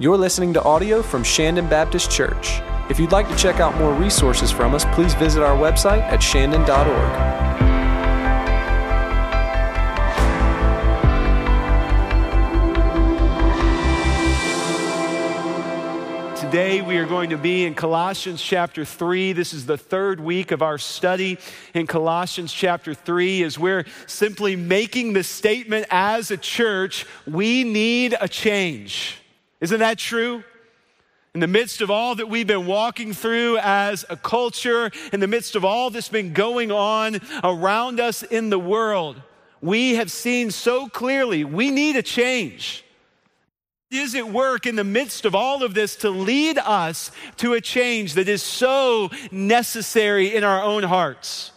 You're listening to audio from Shandon Baptist Church. If you'd like to check out more resources from us, please visit our website at shandon.org. Today we are going to be in Colossians chapter 3. This is the third week of our study in Colossians chapter 3 as we're simply making the statement as a church, we need a change. Isn't that true? In the midst of all that we've been walking through as a culture, in the midst of all that's been going on around us in the world, we have seen so clearly we need a change is at work in the midst of all of this to lead us to a change that is so necessary in our own hearts.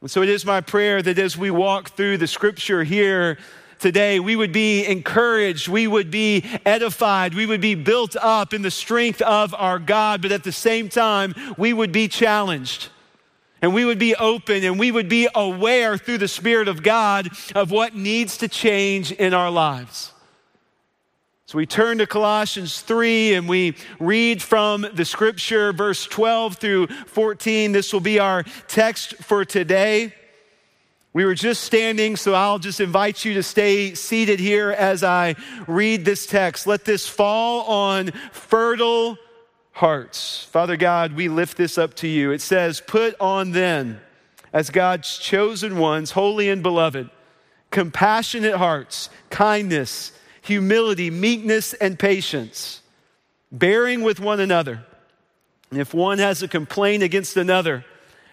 And so it is my prayer that as we walk through the scripture here today, we would be encouraged, we would be edified, we would be built up in the strength of our God, but at the same time, we would be challenged. And we would be open and we would be aware through the Spirit of God of what needs to change in our lives. So we turn to Colossians 3 and we read from the scripture, verse 12 through 14. This will be our text for today. We were just standing, so I'll just invite you to stay seated here as I read this text. Let this fall on fertile hearts. Father God, we lift this up to you. It says, Put on then, as God's chosen ones, holy and beloved, compassionate hearts, kindness humility, meekness, and patience, bearing with one another. And if one has a complaint against another,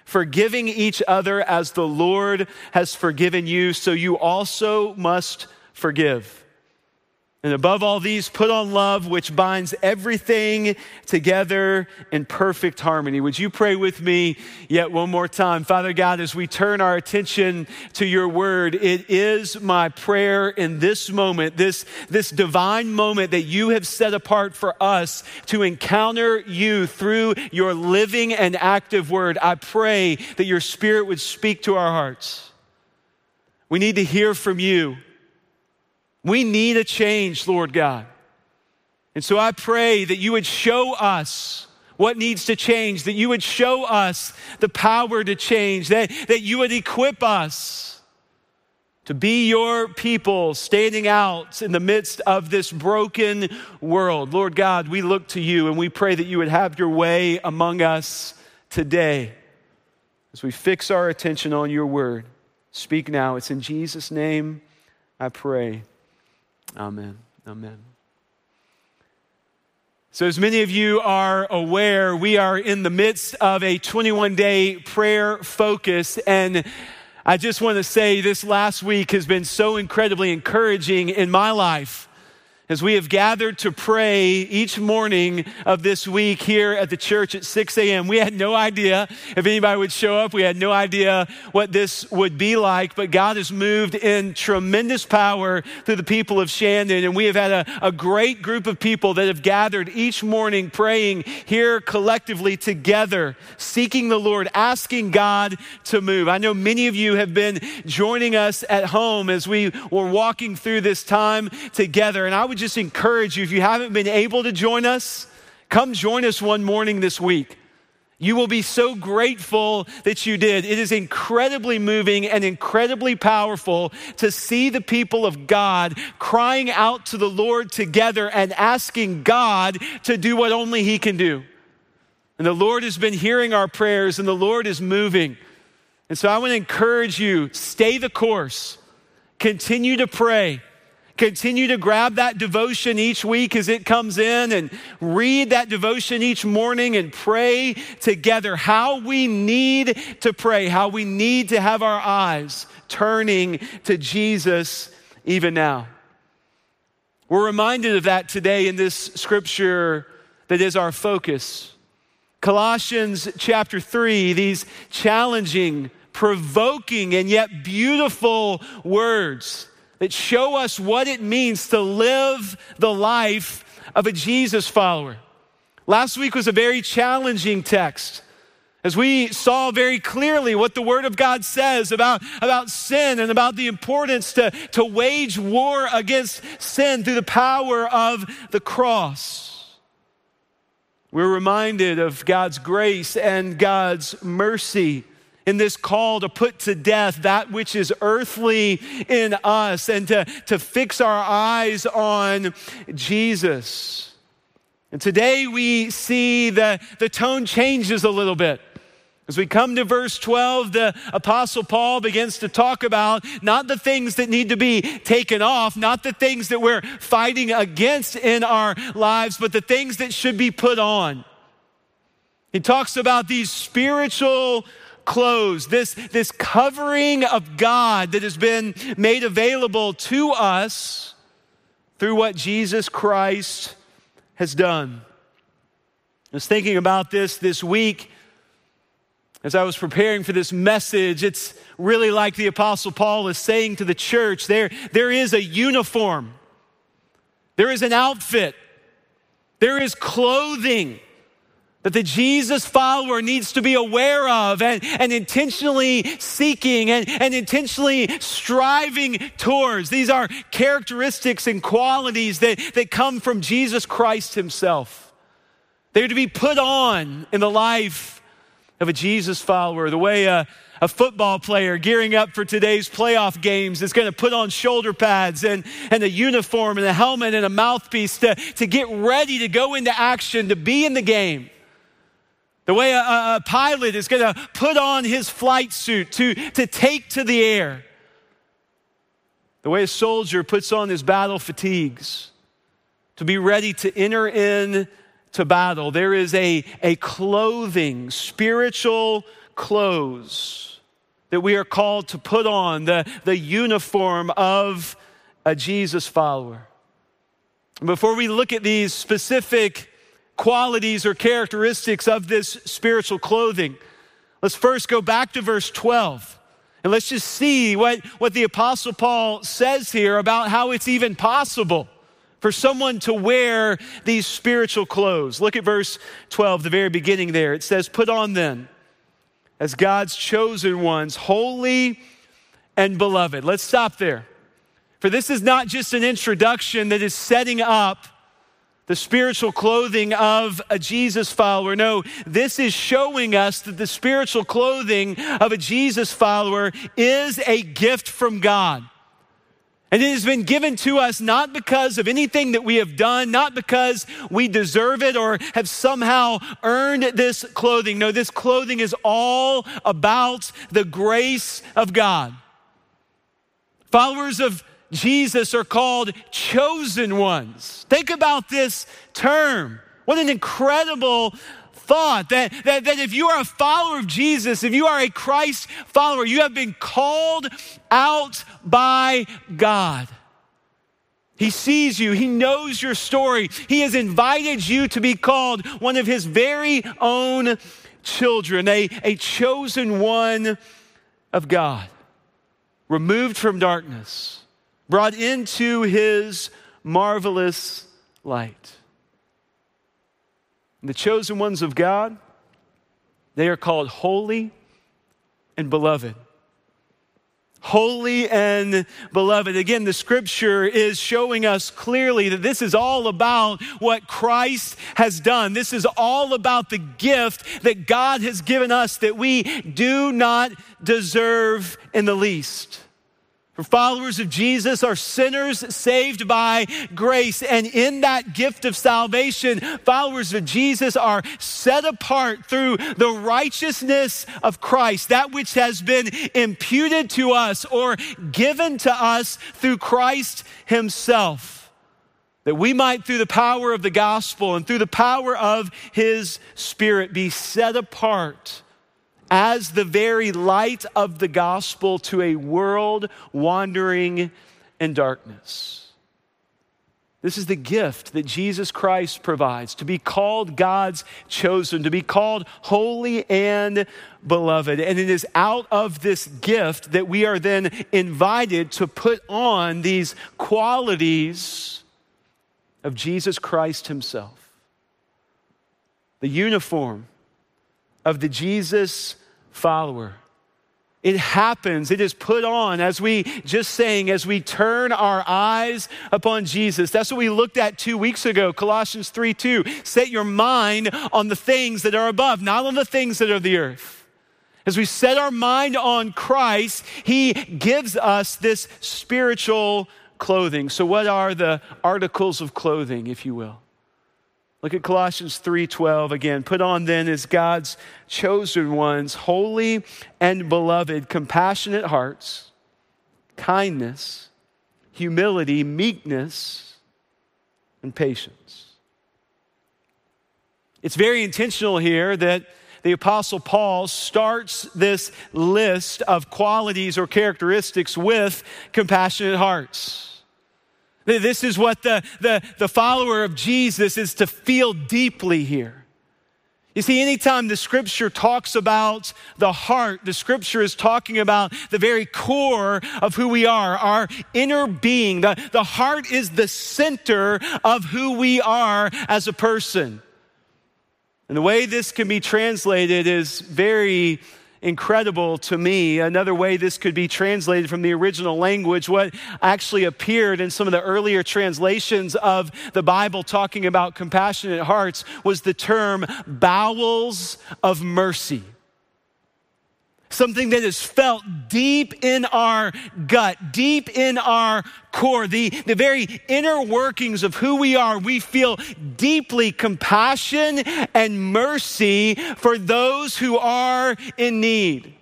forgiving each other as the Lord has forgiven you, so you also must forgive. And above all these, put on love, which binds everything together in perfect harmony. Would you pray with me yet one more time? Father God, as we turn our attention to your word, it is my prayer in this moment, this, this divine moment that you have set apart for us to encounter you through your living and active word. I pray that your spirit would speak to our hearts. We need to hear from you. We need a change, Lord God. And so I pray that you would show us what needs to change, that you would show us the power to change, that, that you would equip us to be your people standing out in the midst of this broken world. Lord God, we look to you and we pray that you would have your way among us today as we fix our attention on your word. Speak now. It's in Jesus' name I pray. Amen. Amen. So, as many of you are aware, we are in the midst of a 21 day prayer focus. And I just want to say this last week has been so incredibly encouraging in my life as we have gathered to pray each morning of this week here at the church at 6 a.m. We had no idea if anybody would show up. We had no idea what this would be like, but God has moved in tremendous power through the people of Shandon. And we have had a, a great group of people that have gathered each morning praying here collectively together, seeking the Lord, asking God to move. I know many of you have been joining us at home as we were walking through this time together. And I would would just encourage you if you haven't been able to join us, come join us one morning this week. You will be so grateful that you did. It is incredibly moving and incredibly powerful to see the people of God crying out to the Lord together and asking God to do what only He can do. And the Lord has been hearing our prayers and the Lord is moving. And so I want to encourage you stay the course, continue to pray. Continue to grab that devotion each week as it comes in and read that devotion each morning and pray together how we need to pray, how we need to have our eyes turning to Jesus even now. We're reminded of that today in this scripture that is our focus. Colossians chapter 3, these challenging, provoking, and yet beautiful words that show us what it means to live the life of a Jesus follower. Last week was a very challenging text. As we saw very clearly what the Word of God says about, about sin and about the importance to, to wage war against sin through the power of the cross. We're reminded of God's grace and God's mercy in this call to put to death that which is earthly in us and to, to fix our eyes on Jesus. And today we see the, the tone changes a little bit. As we come to verse 12, the Apostle Paul begins to talk about not the things that need to be taken off, not the things that we're fighting against in our lives, but the things that should be put on. He talks about these spiritual clothes, this, this covering of God that has been made available to us through what Jesus Christ has done. I was thinking about this this week as I was preparing for this message, it's really like the Apostle Paul is saying to the church there, there is a uniform, there is an outfit, there is clothing that the Jesus follower needs to be aware of and, and intentionally seeking and, and intentionally striving towards. These are characteristics and qualities that, that come from Jesus Christ Himself. They're to be put on in the life of a Jesus follower, the way a, a football player gearing up for today's playoff games is going to put on shoulder pads and, and a uniform and a helmet and a mouthpiece to, to get ready to go into action, to be in the game. The way a, a pilot is going to put on his flight suit to, to take to the air. The way a soldier puts on his battle fatigues to be ready to enter in to battle. There is a, a clothing, spiritual clothes that we are called to put on, the, the uniform of a Jesus follower. Before we look at these specific qualities or characteristics of this spiritual clothing, let's first go back to verse 12. And let's just see what, what the Apostle Paul says here about how it's even possible for someone to wear these spiritual clothes. Look at verse 12, the very beginning there. It says, Put on then, as God's chosen ones, holy and beloved. Let's stop there. For this is not just an introduction that is setting up the spiritual clothing of a Jesus follower. No, this is showing us that the spiritual clothing of a Jesus follower is a gift from God. And it has been given to us not because of anything that we have done, not because we deserve it or have somehow earned this clothing. No, this clothing is all about the grace of God. Followers of Jesus are called chosen ones. Think about this term. What an incredible thought that, that, that if you are a follower of Jesus, if you are a Christ follower, you have been called out by God. He sees you. He knows your story. He has invited you to be called one of his very own children, a, a chosen one of God, removed from darkness, brought into his marvelous light. The chosen ones of God, they are called holy and beloved. Holy and beloved. Again, the scripture is showing us clearly that this is all about what Christ has done. This is all about the gift that God has given us that we do not deserve in the least. For followers of Jesus are sinners saved by grace. And in that gift of salvation, followers of Jesus are set apart through the righteousness of Christ, that which has been imputed to us or given to us through Christ Himself. That we might, through the power of the gospel and through the power of His Spirit, be set apart as the very light of the gospel to a world wandering in darkness. This is the gift that Jesus Christ provides to be called God's chosen, to be called holy and beloved. And it is out of this gift that we are then invited to put on these qualities of Jesus Christ Himself. The uniform of the Jesus follower. It happens. It is put on as we just saying, as we turn our eyes upon Jesus. That's what we looked at two weeks ago, Colossians 3 2. Set your mind on the things that are above, not on the things that are the earth. As we set our mind on Christ, He gives us this spiritual clothing. So, what are the articles of clothing, if you will? Look at Colossians 3:12 again. Put on then as God's chosen ones, holy and beloved, compassionate hearts, kindness, humility, meekness, and patience. It's very intentional here that the Apostle Paul starts this list of qualities or characteristics with compassionate hearts. This is what the, the, the follower of Jesus is to feel deeply here. You see, anytime the scripture talks about the heart, the scripture is talking about the very core of who we are, our inner being. The, the heart is the center of who we are as a person. And the way this can be translated is very incredible to me. Another way this could be translated from the original language, what actually appeared in some of the earlier translations of the Bible talking about compassionate hearts was the term bowels of mercy something that is felt deep in our gut, deep in our core, the, the very inner workings of who we are. We feel deeply compassion and mercy for those who are in need.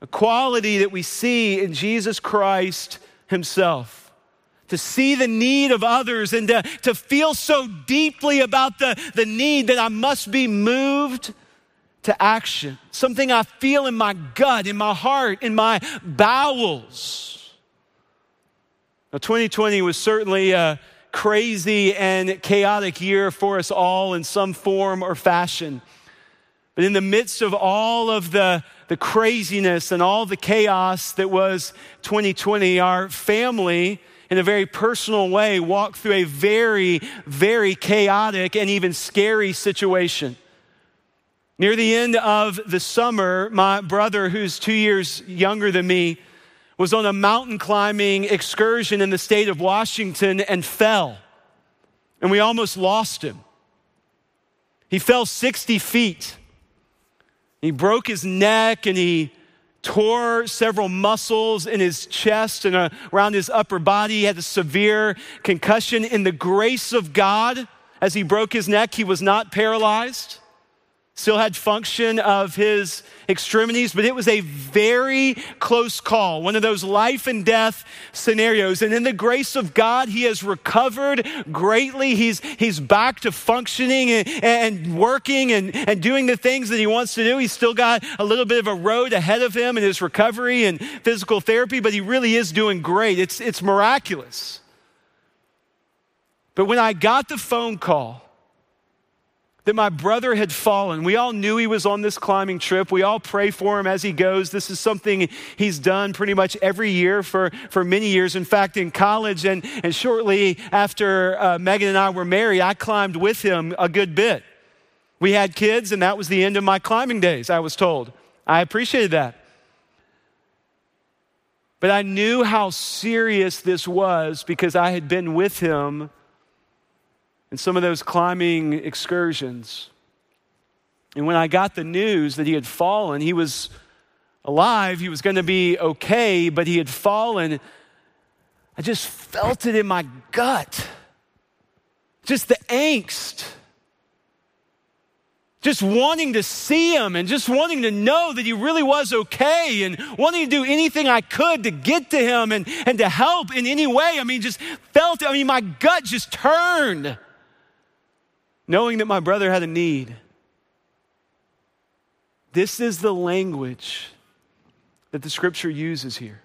A quality that we see in Jesus Christ Himself to see the need of others and to, to feel so deeply about the, the need that I must be moved to action, something I feel in my gut, in my heart, in my bowels. Now, 2020 was certainly a crazy and chaotic year for us all in some form or fashion. But in the midst of all of the, the craziness and all the chaos that was 2020, our family, in a very personal way, walked through a very, very chaotic and even scary situation. Near the end of the summer, my brother, who's two years younger than me, was on a mountain climbing excursion in the state of Washington and fell. And we almost lost him. He fell 60 feet. He broke his neck and he tore several muscles in his chest and around his upper body. He had a severe concussion. In the grace of God, as he broke his neck, he was not paralyzed still had function of his extremities, but it was a very close call, one of those life and death scenarios. And in the grace of God, he has recovered greatly. He's, he's back to functioning and, and working and, and doing the things that he wants to do. He's still got a little bit of a road ahead of him in his recovery and physical therapy, but he really is doing great. It's, it's miraculous. But when I got the phone call, that my brother had fallen. We all knew he was on this climbing trip. We all pray for him as he goes. This is something he's done pretty much every year for, for many years. In fact, in college and, and shortly after uh, Megan and I were married, I climbed with him a good bit. We had kids, and that was the end of my climbing days, I was told. I appreciated that. But I knew how serious this was because I had been with him in some of those climbing excursions. And when I got the news that he had fallen, he was alive, he was going to be okay, but he had fallen. I just felt it in my gut. Just the angst. Just wanting to see him and just wanting to know that he really was okay and wanting to do anything I could to get to him and, and to help in any way. I mean, just felt, I mean, my gut just turned knowing that my brother had a need. This is the language that the scripture uses here.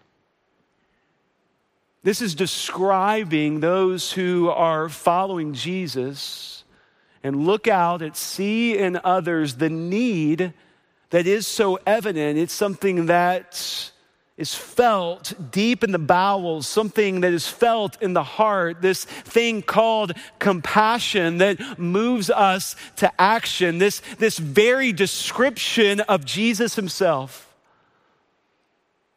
This is describing those who are following Jesus and look out and see in others the need that is so evident. It's something that is felt deep in the bowels, something that is felt in the heart, this thing called compassion that moves us to action, this, this very description of Jesus himself.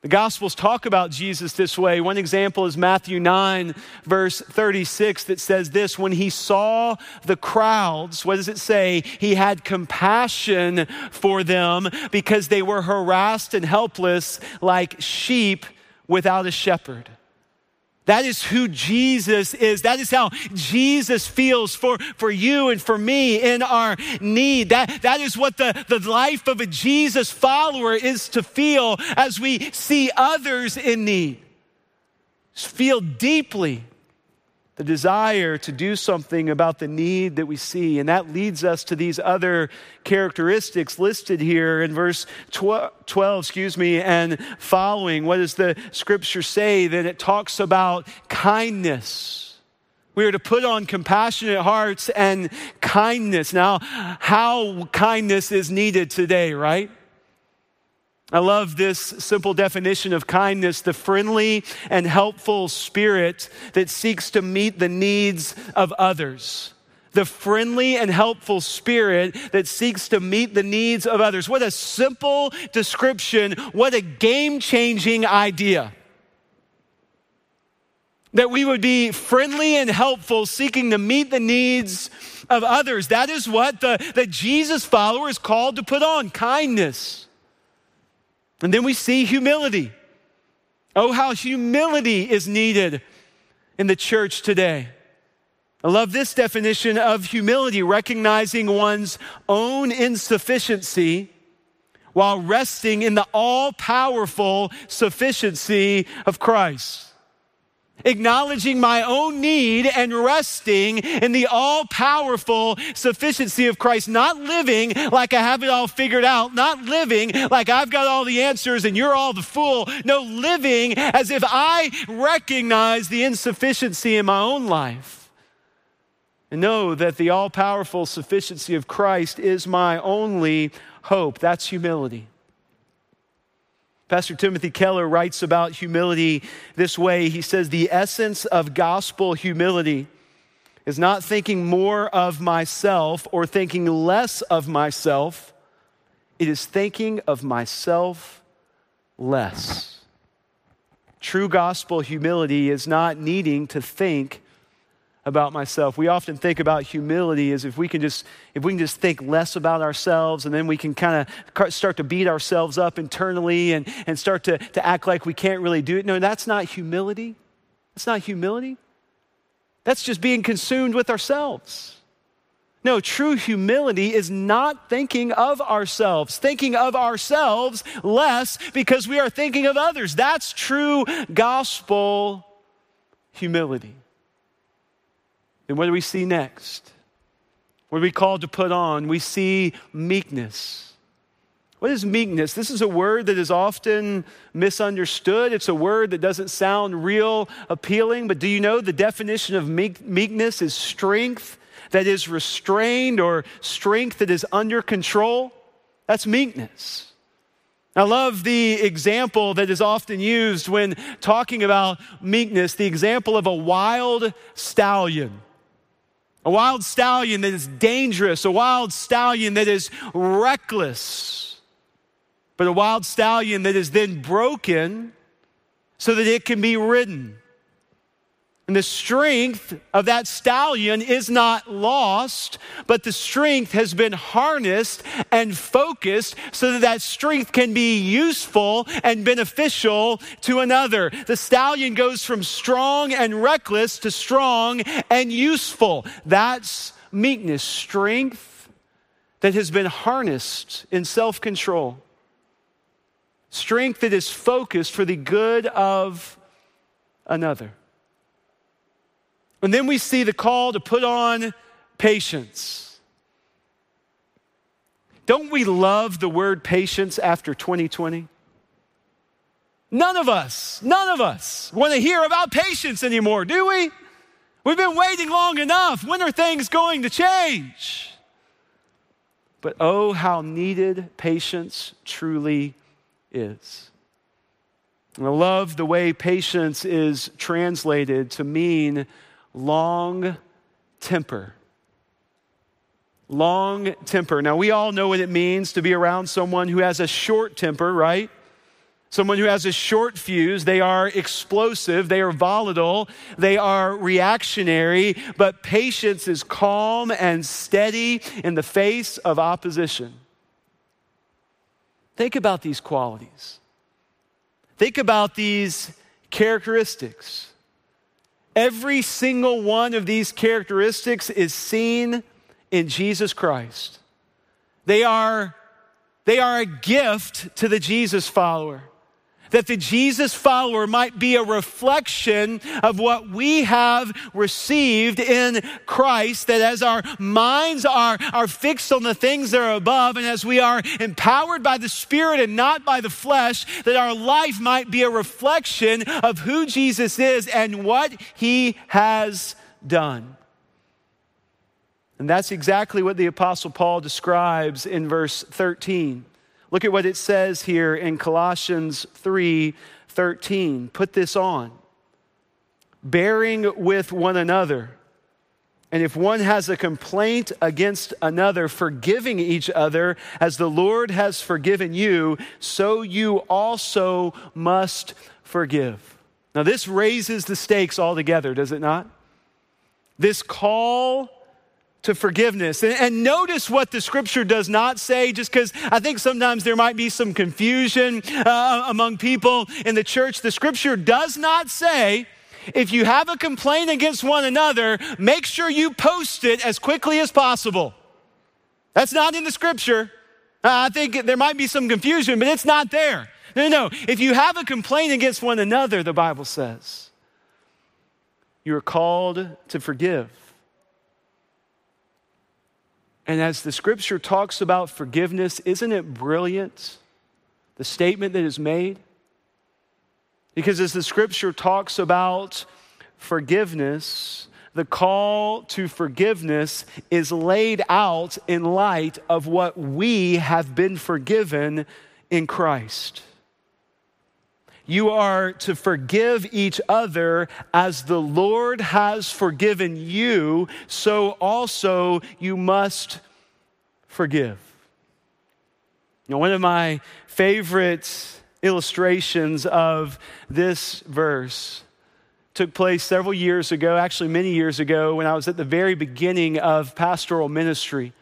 The Gospels talk about Jesus this way. One example is Matthew 9, verse 36, that says this When he saw the crowds, what does it say? He had compassion for them because they were harassed and helpless like sheep without a shepherd. That is who Jesus is. That is how Jesus feels for, for you and for me in our need. That, that is what the, the life of a Jesus follower is to feel as we see others in need. Feel deeply the desire to do something about the need that we see. And that leads us to these other characteristics listed here in verse 12, excuse me, and following. What does the scripture say? That it talks about kindness. We are to put on compassionate hearts and kindness. Now, how kindness is needed today, right? I love this simple definition of kindness the friendly and helpful spirit that seeks to meet the needs of others. The friendly and helpful spirit that seeks to meet the needs of others. What a simple description. What a game changing idea. That we would be friendly and helpful, seeking to meet the needs of others. That is what the, the Jesus follower is called to put on kindness. And then we see humility. Oh, how humility is needed in the church today. I love this definition of humility, recognizing one's own insufficiency while resting in the all powerful sufficiency of Christ acknowledging my own need and resting in the all powerful sufficiency of Christ, not living like I have it all figured out, not living like I've got all the answers and you're all the fool. No, living as if I recognize the insufficiency in my own life and know that the all powerful sufficiency of Christ is my only hope. That's humility. Pastor Timothy Keller writes about humility this way. He says, The essence of gospel humility is not thinking more of myself or thinking less of myself, it is thinking of myself less. True gospel humility is not needing to think about myself. We often think about humility as if we can just if we can just think less about ourselves and then we can kind of start to beat ourselves up internally and, and start to, to act like we can't really do it. No, that's not humility. That's not humility. That's just being consumed with ourselves. No, true humility is not thinking of ourselves, thinking of ourselves less because we are thinking of others. That's true gospel humility. Then what do we see next? What are we called to put on? We see meekness. What is meekness? This is a word that is often misunderstood. It's a word that doesn't sound real appealing, but do you know the definition of meek- meekness is strength that is restrained or strength that is under control? That's meekness. I love the example that is often used when talking about meekness, the example of a wild stallion. A wild stallion that is dangerous, a wild stallion that is reckless, but a wild stallion that is then broken so that it can be ridden. And the strength of that stallion is not lost, but the strength has been harnessed and focused so that that strength can be useful and beneficial to another. The stallion goes from strong and reckless to strong and useful. That's meekness, strength that has been harnessed in self control, strength that is focused for the good of another. And then we see the call to put on patience. Don't we love the word patience after 2020? None of us, none of us want to hear about patience anymore, do we? We've been waiting long enough. When are things going to change? But oh, how needed patience truly is. And I love the way patience is translated to mean long temper. Long temper. Now, we all know what it means to be around someone who has a short temper, right? Someone who has a short fuse, they are explosive, they are volatile, they are reactionary, but patience is calm and steady in the face of opposition. Think about these qualities. Think about these characteristics. Every single one of these characteristics is seen in Jesus Christ. They are, they are a gift to the Jesus follower that the Jesus follower might be a reflection of what we have received in Christ, that as our minds are, are fixed on the things that are above, and as we are empowered by the Spirit and not by the flesh, that our life might be a reflection of who Jesus is and what he has done. And that's exactly what the Apostle Paul describes in verse 13. Look at what it says here in Colossians 3 13. Put this on. Bearing with one another. And if one has a complaint against another, forgiving each other as the Lord has forgiven you, so you also must forgive. Now, this raises the stakes altogether, does it not? This call to forgiveness. And, and, notice what the scripture does not say, just because I think sometimes there might be some confusion uh, among people in the church. The scripture does not say, if you have a complaint against one another, make sure you post it as quickly as possible. That's not in the scripture. Uh, I think there might be some confusion, but it's not there. No, no, no. If you have a complaint against one another, the Bible says, you are called to forgive. And as the scripture talks about forgiveness, isn't it brilliant? The statement that is made? Because as the scripture talks about forgiveness, the call to forgiveness is laid out in light of what we have been forgiven in Christ. You are to forgive each other as the Lord has forgiven you, so also you must forgive. Now, one of my favorite illustrations of this verse took place several years ago, actually, many years ago, when I was at the very beginning of pastoral ministry.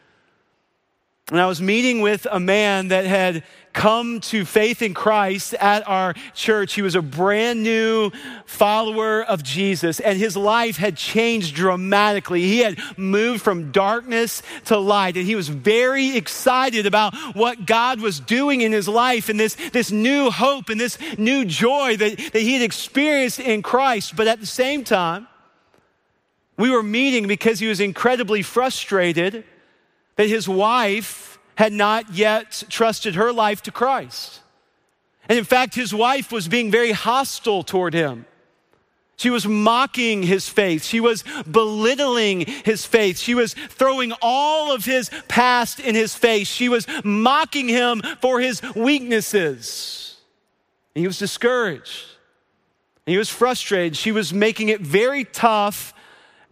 And I was meeting with a man that had come to faith in Christ at our church. He was a brand new follower of Jesus, and his life had changed dramatically. He had moved from darkness to light, and he was very excited about what God was doing in his life and this, this new hope and this new joy that, that he had experienced in Christ. But at the same time, we were meeting because he was incredibly frustrated that his wife had not yet trusted her life to Christ. And in fact, his wife was being very hostile toward him. She was mocking his faith. She was belittling his faith. She was throwing all of his past in his face. She was mocking him for his weaknesses. And he was discouraged. And he was frustrated. She was making it very tough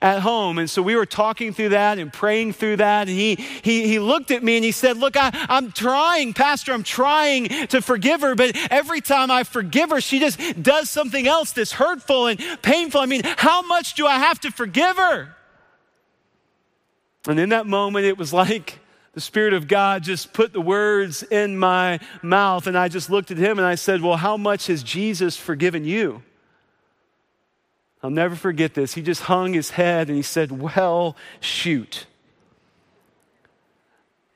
at home. And so we were talking through that and praying through that. And he, he, he looked at me and he said, Look, I, I'm trying, Pastor, I'm trying to forgive her, but every time I forgive her, she just does something else that's hurtful and painful. I mean, how much do I have to forgive her? And in that moment, it was like, the Spirit of God just put the words in my mouth, and I just looked at him and I said, Well, how much has Jesus forgiven you? I'll never forget this. He just hung his head and he said, Well, shoot.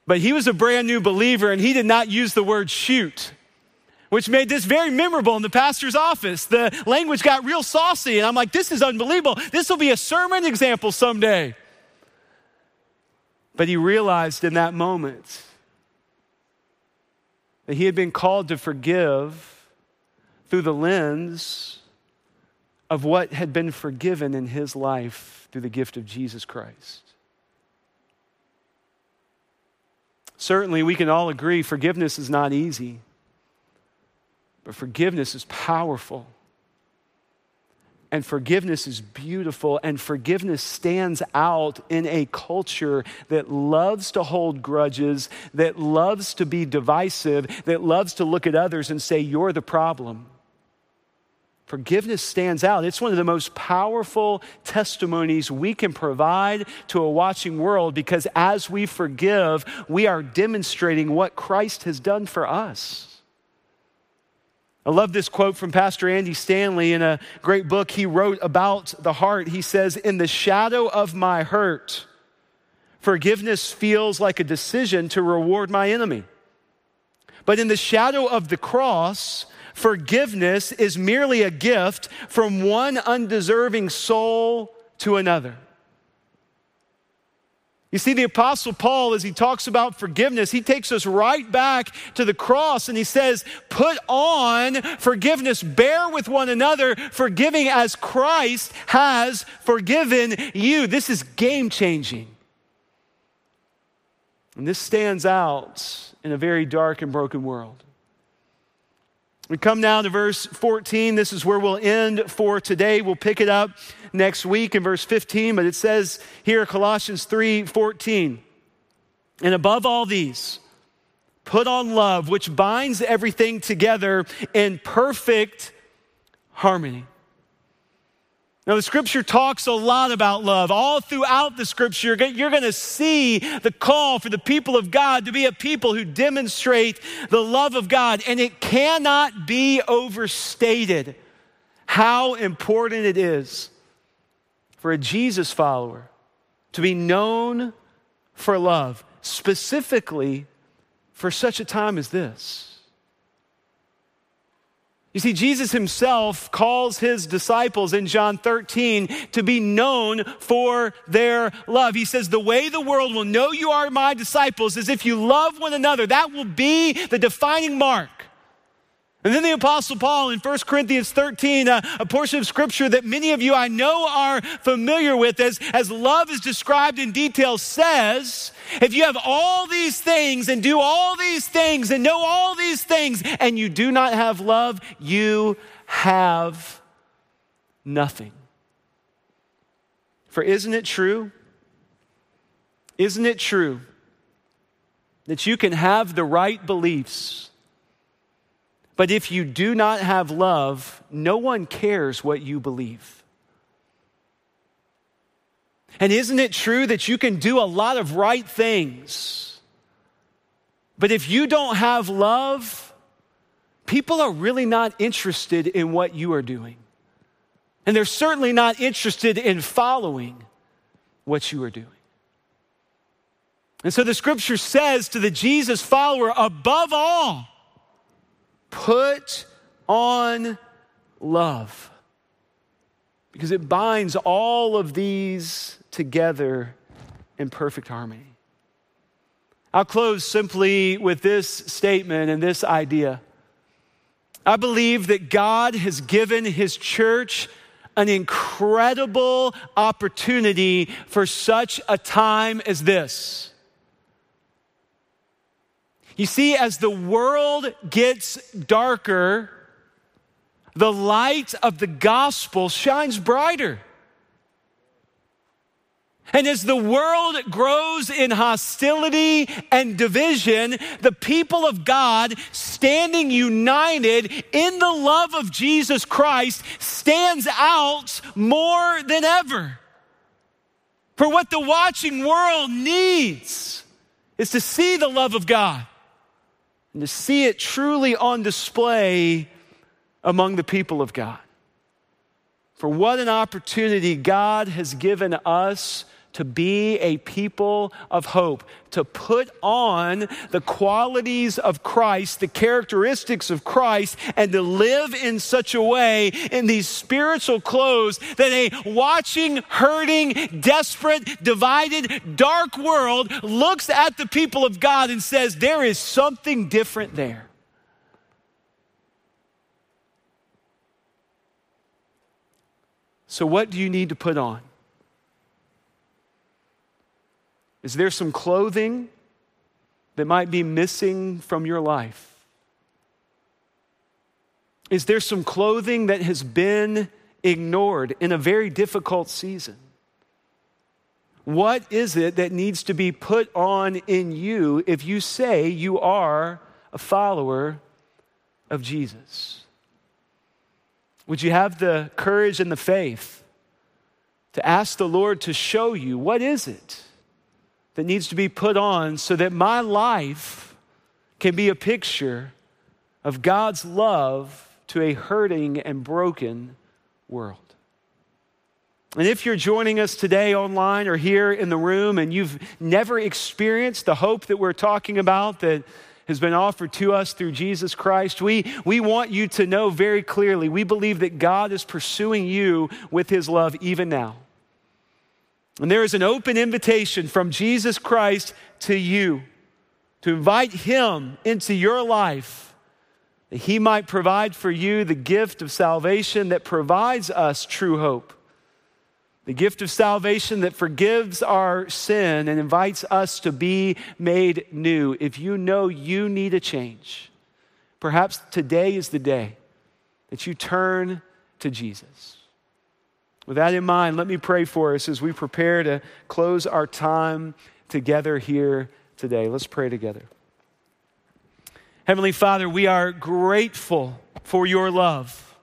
But he was a brand new believer and he did not use the word shoot, which made this very memorable in the pastor's office. The language got real saucy, and I'm like, This is unbelievable. This will be a sermon example someday. But he realized in that moment that he had been called to forgive through the lens of what had been forgiven in his life through the gift of Jesus Christ. Certainly, we can all agree forgiveness is not easy. But forgiveness is powerful. And forgiveness is beautiful, and forgiveness stands out in a culture that loves to hold grudges, that loves to be divisive, that loves to look at others and say, You're the problem. Forgiveness stands out. It's one of the most powerful testimonies we can provide to a watching world because as we forgive, we are demonstrating what Christ has done for us. I love this quote from Pastor Andy Stanley in a great book he wrote about the heart. He says, In the shadow of my hurt, forgiveness feels like a decision to reward my enemy. But in the shadow of the cross, forgiveness is merely a gift from one undeserving soul to another. You see, the Apostle Paul, as he talks about forgiveness, he takes us right back to the cross and he says, Put on forgiveness, bear with one another, forgiving as Christ has forgiven you. This is game changing. And this stands out in a very dark and broken world. We come now to verse 14. This is where we'll end for today. We'll pick it up next week in verse 15, but it says here, Colossians 3 14. And above all these, put on love, which binds everything together in perfect harmony. Now, the scripture talks a lot about love. All throughout the scripture, you're going to see the call for the people of God to be a people who demonstrate the love of God. And it cannot be overstated how important it is for a Jesus follower to be known for love, specifically for such a time as this. You see, Jesus himself calls his disciples in John 13 to be known for their love. He says, The way the world will know you are my disciples is if you love one another. That will be the defining mark. And then the Apostle Paul in 1 Corinthians 13, uh, a portion of scripture that many of you I know are familiar with, as, as love is described in detail, says, if you have all these things and do all these things and know all these things and you do not have love, you have nothing. For isn't it true? Isn't it true that you can have the right beliefs? But if you do not have love, no one cares what you believe. And isn't it true that you can do a lot of right things? But if you don't have love, people are really not interested in what you are doing. And they're certainly not interested in following what you are doing. And so the scripture says to the Jesus follower, above all, Put on love because it binds all of these together in perfect harmony. I'll close simply with this statement and this idea. I believe that God has given His church an incredible opportunity for such a time as this. You see, as the world gets darker, the light of the gospel shines brighter. And as the world grows in hostility and division, the people of God standing united in the love of Jesus Christ stands out more than ever. For what the watching world needs is to see the love of God and to see it truly on display among the people of God. For what an opportunity God has given us to be a people of hope, to put on the qualities of Christ, the characteristics of Christ, and to live in such a way in these spiritual clothes that a watching, hurting, desperate, divided, dark world looks at the people of God and says, There is something different there. So, what do you need to put on? Is there some clothing that might be missing from your life? Is there some clothing that has been ignored in a very difficult season? What is it that needs to be put on in you if you say you are a follower of Jesus? Would you have the courage and the faith to ask the Lord to show you what is it that needs to be put on so that my life can be a picture of God's love to a hurting and broken world? And if you're joining us today online or here in the room and you've never experienced the hope that we're talking about that has been offered to us through Jesus Christ, we, we want you to know very clearly we believe that God is pursuing you with his love even now. And there is an open invitation from Jesus Christ to you to invite him into your life that he might provide for you the gift of salvation that provides us true hope the gift of salvation that forgives our sin and invites us to be made new. If you know you need a change, perhaps today is the day that you turn to Jesus. With that in mind, let me pray for us as we prepare to close our time together here today. Let's pray together. Heavenly Father, we are grateful for your love,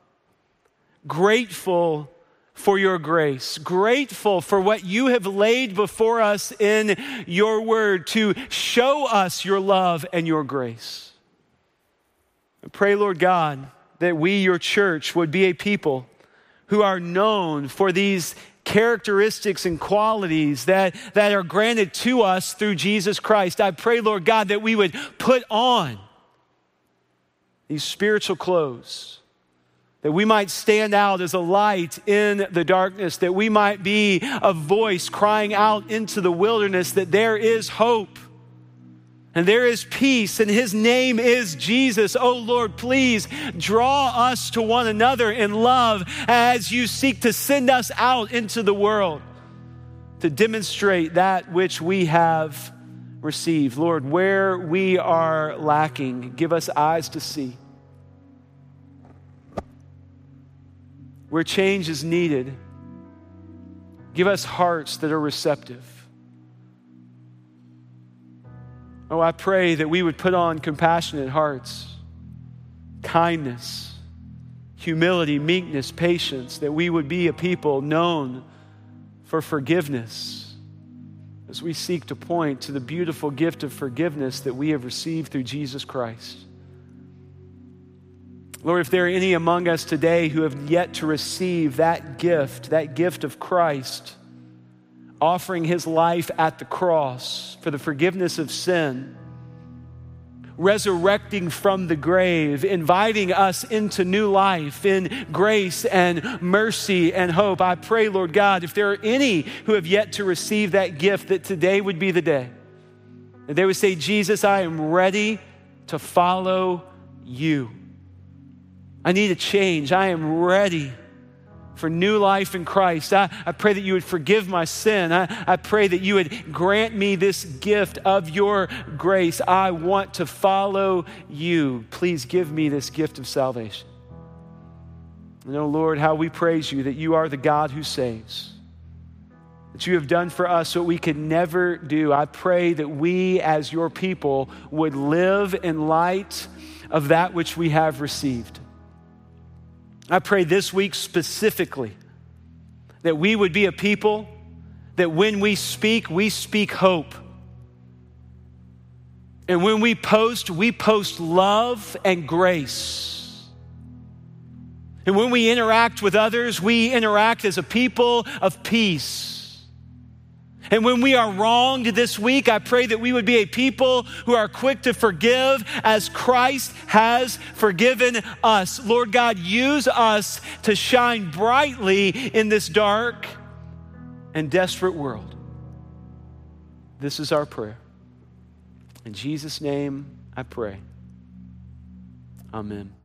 grateful for your grace, grateful for what you have laid before us in your word to show us your love and your grace. I pray, Lord God, that we, your church, would be a people who are known for these characteristics and qualities that, that are granted to us through Jesus Christ. I pray, Lord God, that we would put on these spiritual clothes that we might stand out as a light in the darkness, that we might be a voice crying out into the wilderness that there is hope and there is peace, and his name is Jesus. Oh Lord, please draw us to one another in love as you seek to send us out into the world to demonstrate that which we have received. Lord, where we are lacking, give us eyes to see where change is needed, give us hearts that are receptive. Oh, I pray that we would put on compassionate hearts, kindness, humility, meekness, patience, that we would be a people known for forgiveness as we seek to point to the beautiful gift of forgiveness that we have received through Jesus Christ. Lord, if there are any among us today who have yet to receive that gift, that gift of Christ, offering his life at the cross for the forgiveness of sin, resurrecting from the grave, inviting us into new life in grace and mercy and hope. I pray, Lord God, if there are any who have yet to receive that gift, that today would be the day. That they would say, Jesus, I am ready to follow you. I need a change. I am ready for new life in Christ. I, I pray that you would forgive my sin. I, I pray that you would grant me this gift of your grace. I want to follow you. Please give me this gift of salvation. And oh Lord, how we praise you that you are the God who saves. That you have done for us what we could never do. I pray that we, as your people, would live in light of that which we have received. I pray this week specifically that we would be a people that when we speak, we speak hope. And when we post, we post love and grace. And when we interact with others, we interact as a people of peace. And when we are wronged this week, I pray that we would be a people who are quick to forgive as Christ has forgiven us. Lord God, use us to shine brightly in this dark and desperate world. This is our prayer. In Jesus' name, I pray. Amen.